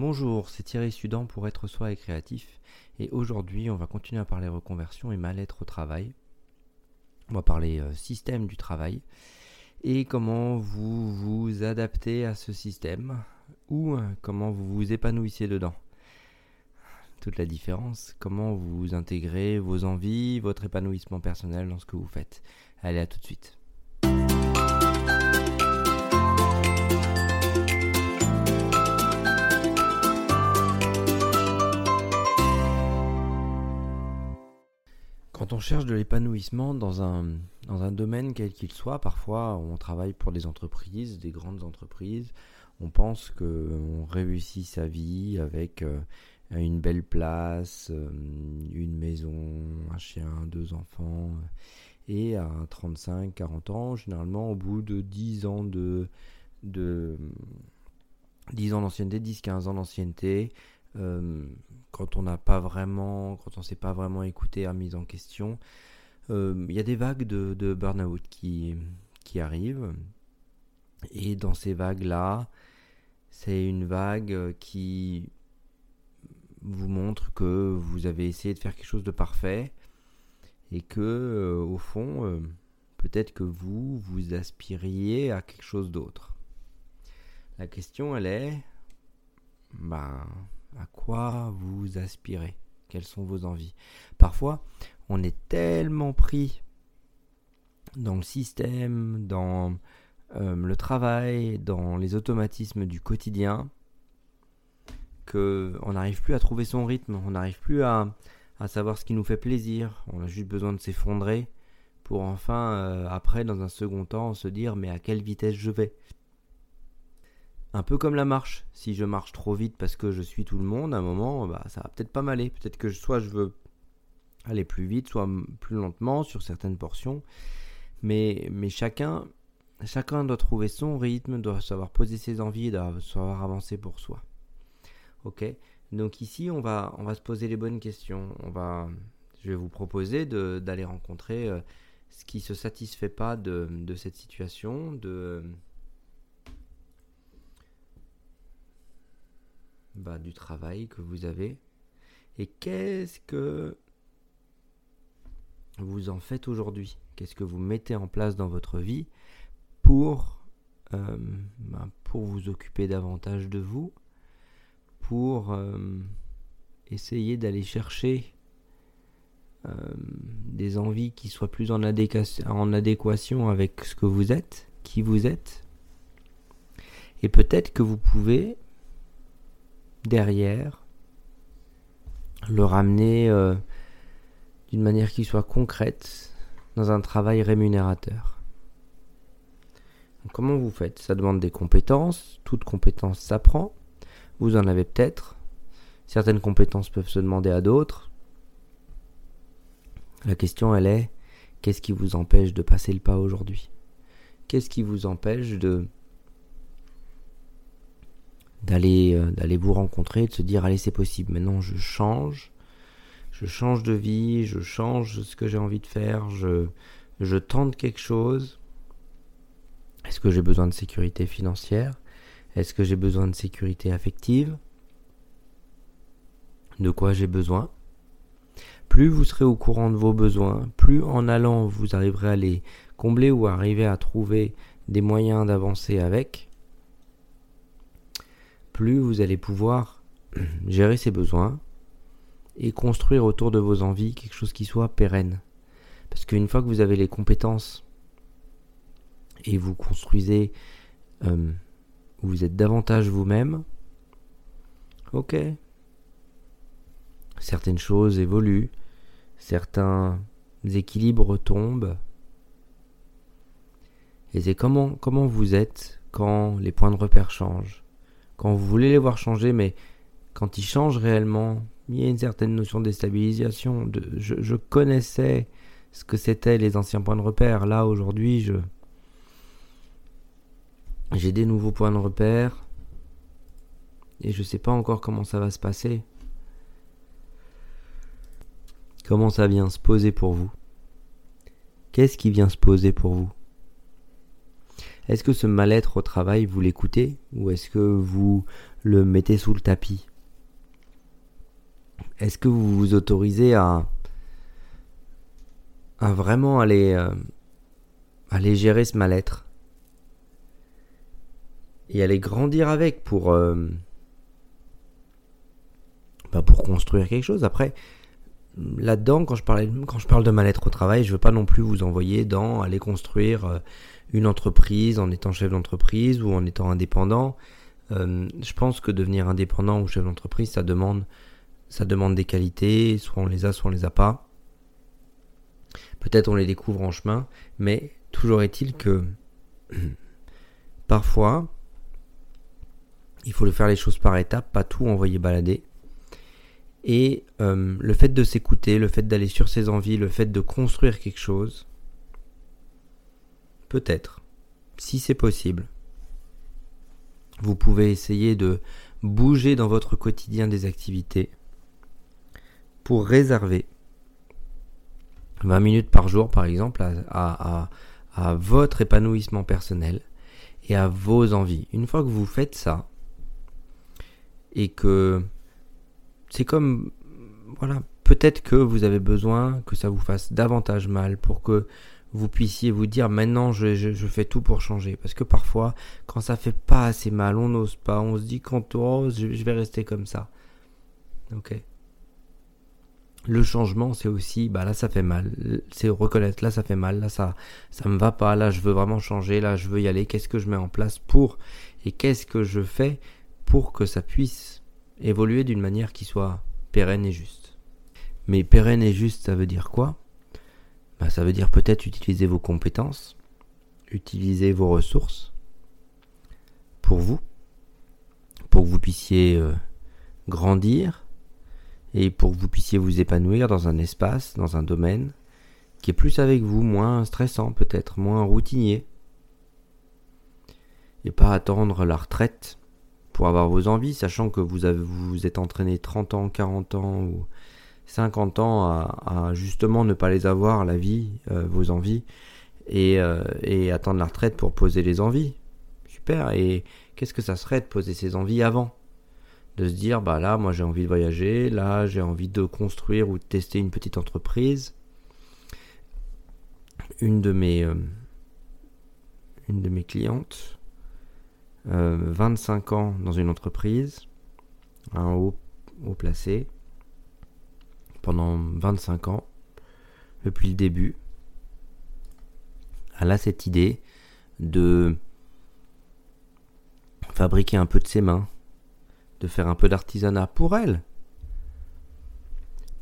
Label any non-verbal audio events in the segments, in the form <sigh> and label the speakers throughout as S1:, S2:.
S1: Bonjour, c'est Thierry Sudan pour être soi et créatif. Et aujourd'hui, on va continuer à parler reconversion et mal-être au travail. On va parler euh, système du travail et comment vous vous adaptez à ce système ou euh, comment vous vous épanouissez dedans. Toute la différence, comment vous intégrez vos envies, votre épanouissement personnel dans ce que vous faites. Allez, à tout de suite. Quand on cherche de l'épanouissement dans un, domaine quel qu'il soit, parfois on travaille pour des entreprises, des grandes entreprises, on pense qu'on réussit sa vie avec euh, une belle place, euh, une maison, un chien, deux enfants, et à 35, 40 ans, généralement au bout de 10 ans de, de 10 ans d'ancienneté, 10, 15 ans d'ancienneté, euh, quand on n'a pas vraiment, quand on s'est pas vraiment écouté à mise en question, euh, il y a des vagues de, de burn-out qui, qui arrivent. Et dans ces vagues-là, c'est une vague qui vous montre que vous avez essayé de faire quelque chose de parfait et que euh, au fond, peut-être que vous vous aspiriez à quelque chose d'autre. La question, elle est, ben, à quoi vous aspirez, quelles sont vos envies? Parfois, on est tellement pris dans le système, dans euh, le travail, dans les automatismes du quotidien, qu'on n'arrive plus à trouver son rythme, on n'arrive plus à, savoir ce qui nous fait plaisir, on a juste besoin de s'effondrer pour enfin, euh, après, dans un second temps, se dire mais à quelle vitesse je vais? Un peu comme la marche. Si je marche trop vite parce que je suis tout le monde, à un moment, bah, ça va peut-être pas m'aller. Peut-être que soit je veux aller plus vite, soit plus lentement sur certaines portions. Mais, chacun, chacun doit trouver son rythme, doit savoir poser ses envies, doit savoir avancer pour soi. Ok? Donc ici, on va, on se poser les bonnes questions. Je vais vous proposer d'aller rencontrer euh, ce qui ne se satisfait pas de, cette situation, Bah, du travail que vous avez et qu'est-ce que vous en faites aujourd'hui? Qu'est-ce que vous mettez en place dans votre vie pour, euh, bah, pour vous occuper davantage de vous, pour euh, essayer d'aller chercher euh, des envies qui soient plus en en adéquation avec ce que vous êtes, qui vous êtes? Et peut-être que vous pouvez derrière, le ramener euh, d'une manière qui soit concrète dans un travail rémunérateur. comment vous faites? Ça demande des compétences, toute compétence s'apprend, vous en avez peut-être, certaines compétences peuvent se demander à d'autres. La question elle est, qu'est-ce qui vous empêche de passer le pas aujourd'hui? Qu'est-ce qui vous empêche de d'aller euh, d'aller vous rencontrer, de se dire allez c'est possible, maintenant je change, je change de vie, je change ce que j'ai envie de faire, je, je tente quelque chose. Est-ce que j'ai besoin de sécurité financière? Est-ce que j'ai besoin de sécurité affective? De quoi j'ai besoin? Plus vous serez au courant de vos besoins, plus en allant vous arriverez à les combler ou arriver à trouver des moyens d'avancer avec, plus vous allez pouvoir <clears throat> gérer ses besoins et construire autour de vos envies quelque chose qui soit pérenne. Parce qu'une fois que vous avez les compétences et vous construisez, euh, vous êtes davantage vous-même, ok, certaines choses évoluent, certains équilibres tombent. Et c'est comment, comment vous êtes quand les points de repère changent, quand vous voulez les voir changer, mais quand ils changent réellement, il y a une certaine notion de déstabilisation. Je, connaissais ce que c'était les anciens points de repère. Là, aujourd'hui, j'ai des nouveaux points de repère et je ne sais pas encore comment ça va se passer. Comment ça vient se poser pour vous? Qu'est-ce qui vient se poser pour vous? Est-ce que ce mal-être au travail, vous l'écoutez Ou est-ce que vous le mettez sous le tapis? Est-ce que vous vous autorisez à, vraiment aller, euh, aller gérer ce mal-être? Et aller grandir avec pour, euh, bah, pour construire quelque chose. Après, là-dedans, quand je, parle de mal-être au travail, je veux pas non plus vous envoyer dans aller construire euh, une entreprise en étant chef d'entreprise ou en étant indépendant. Euh, je pense que devenir indépendant ou chef d'entreprise, ça demande, ça demande des qualités, soit on les a, soit on les a pas. Peut-être on les découvre en chemin, mais toujours est-il que <clears throat> parfois, il faut le faire les choses par étapes, pas tout envoyer balader. Et euh, le fait de s'écouter, le fait d'aller sur ses envies, le fait de construire quelque chose, peut-être, si c'est possible, vous pouvez essayer de bouger dans votre quotidien des activités pour réserver 20 minutes par jour, par exemple, à, à votre épanouissement personnel et à vos envies. Une fois que vous faites ça, et que c'est comme voilà, peut-être que vous avez besoin que ça vous fasse davantage mal pour que vous puissiez vous dire maintenant je, fais tout pour changer. Parce que parfois, quand ça fait pas assez mal, on n'ose pas, on se dit quand oh, je, je vais rester comme ça. Ok. Le changement, c'est aussi, bah là ça fait mal, c'est reconnaître, là ça fait mal, là ça, ça me va pas, là je veux vraiment changer, là je veux y aller, qu'est-ce que je mets en place pour, et qu'est-ce que je fais pour que ça puisse évoluer d'une manière qui soit pérenne et juste. Mais pérenne et juste, ça veut dire quoi? Bah, Ça veut dire peut-être utiliser vos compétences, utiliser vos ressources pour vous, pour que vous puissiez euh, grandir et pour que vous puissiez vous épanouir dans un espace, dans un domaine qui est plus avec vous, moins stressant peut-être, moins routinier. Et pas attendre la retraite pour avoir vos envies, sachant que vous, avez, vous êtes entraîné 30 ans, 40 ans ou 50 ans à, justement ne pas les avoir, la vie, euh, vos envies, et, euh, et, attendre la retraite pour poser les envies. Super, et qu'est-ce que ça serait de poser ses envies avant? De se dire, bah là, moi j'ai envie de voyager, là j'ai envie de construire ou de tester une petite entreprise. Une de mes, euh, une de mes clientes 25 euh, ans dans une entreprise, un haut, haut placé, pendant 25 ans, depuis le début. Elle a cette idée de fabriquer un peu de ses mains, de faire un peu d'artisanat pour elle.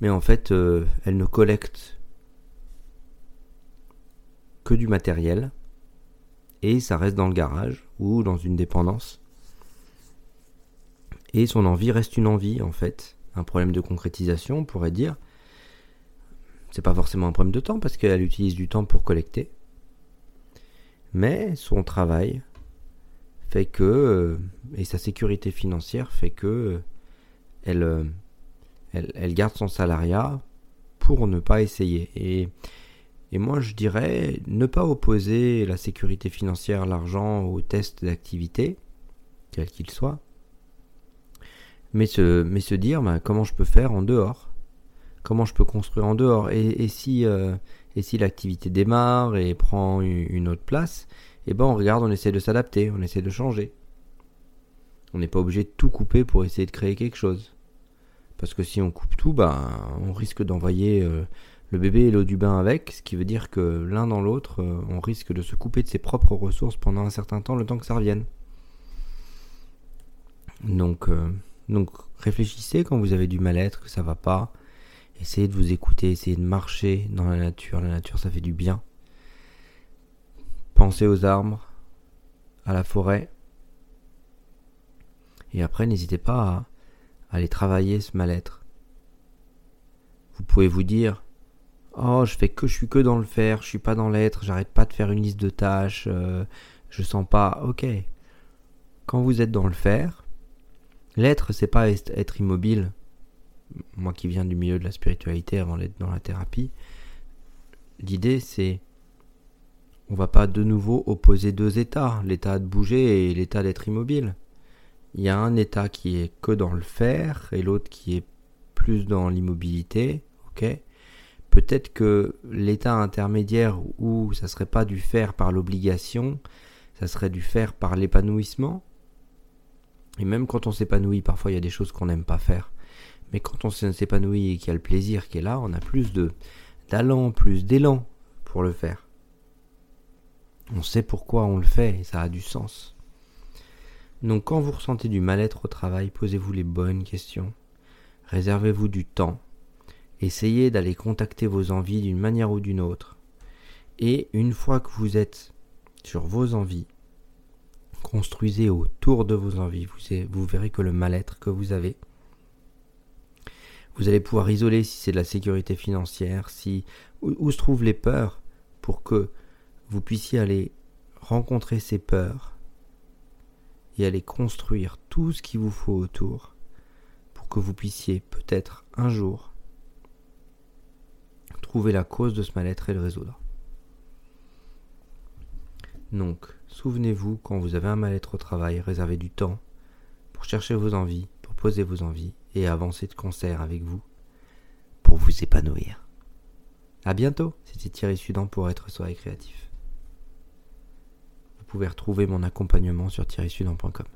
S1: Mais en fait, euh, elle ne collecte que du matériel et ça reste dans le garage ou dans une dépendance. Et son envie reste une envie en fait. Un problème de concrétisation, on pourrait dire. C'est pas forcément un problème de temps parce qu'elle utilise du temps pour collecter. Mais son travail fait que, euh, et sa sécurité financière fait que euh, elle, euh, elle, elle garde son salariat pour ne pas essayer. Et et moi, je dirais ne pas opposer la sécurité financière, l'argent au test d'activité, quel qu'il soit, mais se, dire bah, comment je peux faire en dehors, comment je peux construire en dehors? Et, si, euh, si l'activité démarre et prend une autre place, eh ben on regarde, on essaie de s'adapter, on essaie de changer. On n'est pas obligé de tout couper pour essayer de créer quelque chose. Parce que si on coupe tout, bah, on risque d'envoyer euh, le bébé et l'eau du bain avec, ce qui veut dire que l'un dans l'autre, euh, on risque de se couper de ses propres ressources pendant un certain temps, le temps que ça revienne. Donc, euh, donc réfléchissez quand vous avez du mal-être, que ça va pas. Essayez de vous écouter, essayez de marcher dans la nature. La nature, ça fait du bien. Pensez aux arbres, à la forêt. Et après, n'hésitez pas à aller travailler ce mal-être. Vous pouvez vous dire, Oh, je fais que je suis que dans le faire, je suis pas dans l'être, j'arrête pas de faire une liste de tâches, euh, je sens pas. Ok. Quand vous êtes dans le faire, l'être c'est pas être immobile. Moi qui viens du milieu de la spiritualité avant d'être dans la thérapie, l'idée c'est on va pas de nouveau opposer deux états, l'état de bouger et l'état d'être immobile. il y a un état qui est que dans le faire et l'autre qui est plus dans l'immobilité, ok Peut-être que l'état intermédiaire où ça serait pas du faire par l'obligation, ça serait du faire par l'épanouissement. Et même quand on s'épanouit, parfois il y a des choses qu'on n'aime pas faire. Mais quand on s'épanouit et qu'il y a le plaisir qui est là, on a plus de d'allant, plus d'élan pour le faire. On sait pourquoi on le fait et ça a du sens. Donc quand vous ressentez du mal-être au travail, posez-vous les bonnes questions. Réservez-vous du temps. Essayez d'aller contacter vos envies d'une manière ou d'une autre. Et une fois que vous êtes sur vos envies, construisez autour de vos envies. Vous, verrez que le mal-être que vous avez, vous allez pouvoir isoler si c'est de la sécurité financière, si où se trouvent les peurs pour que vous puissiez aller rencontrer ces peurs et aller construire tout ce qu'il vous faut autour pour que vous puissiez peut-être un jour trouver la cause de ce mal-être et le résoudre. Donc, souvenez-vous, quand vous avez un mal-être au travail, réservez du temps pour chercher vos envies, pour poser vos envies et avancer de concert avec vous pour vous épanouir. A bientôt, c'était Thierry Sudan pour être soi et créatif. Vous pouvez retrouver mon accompagnement sur thierrysudan.com.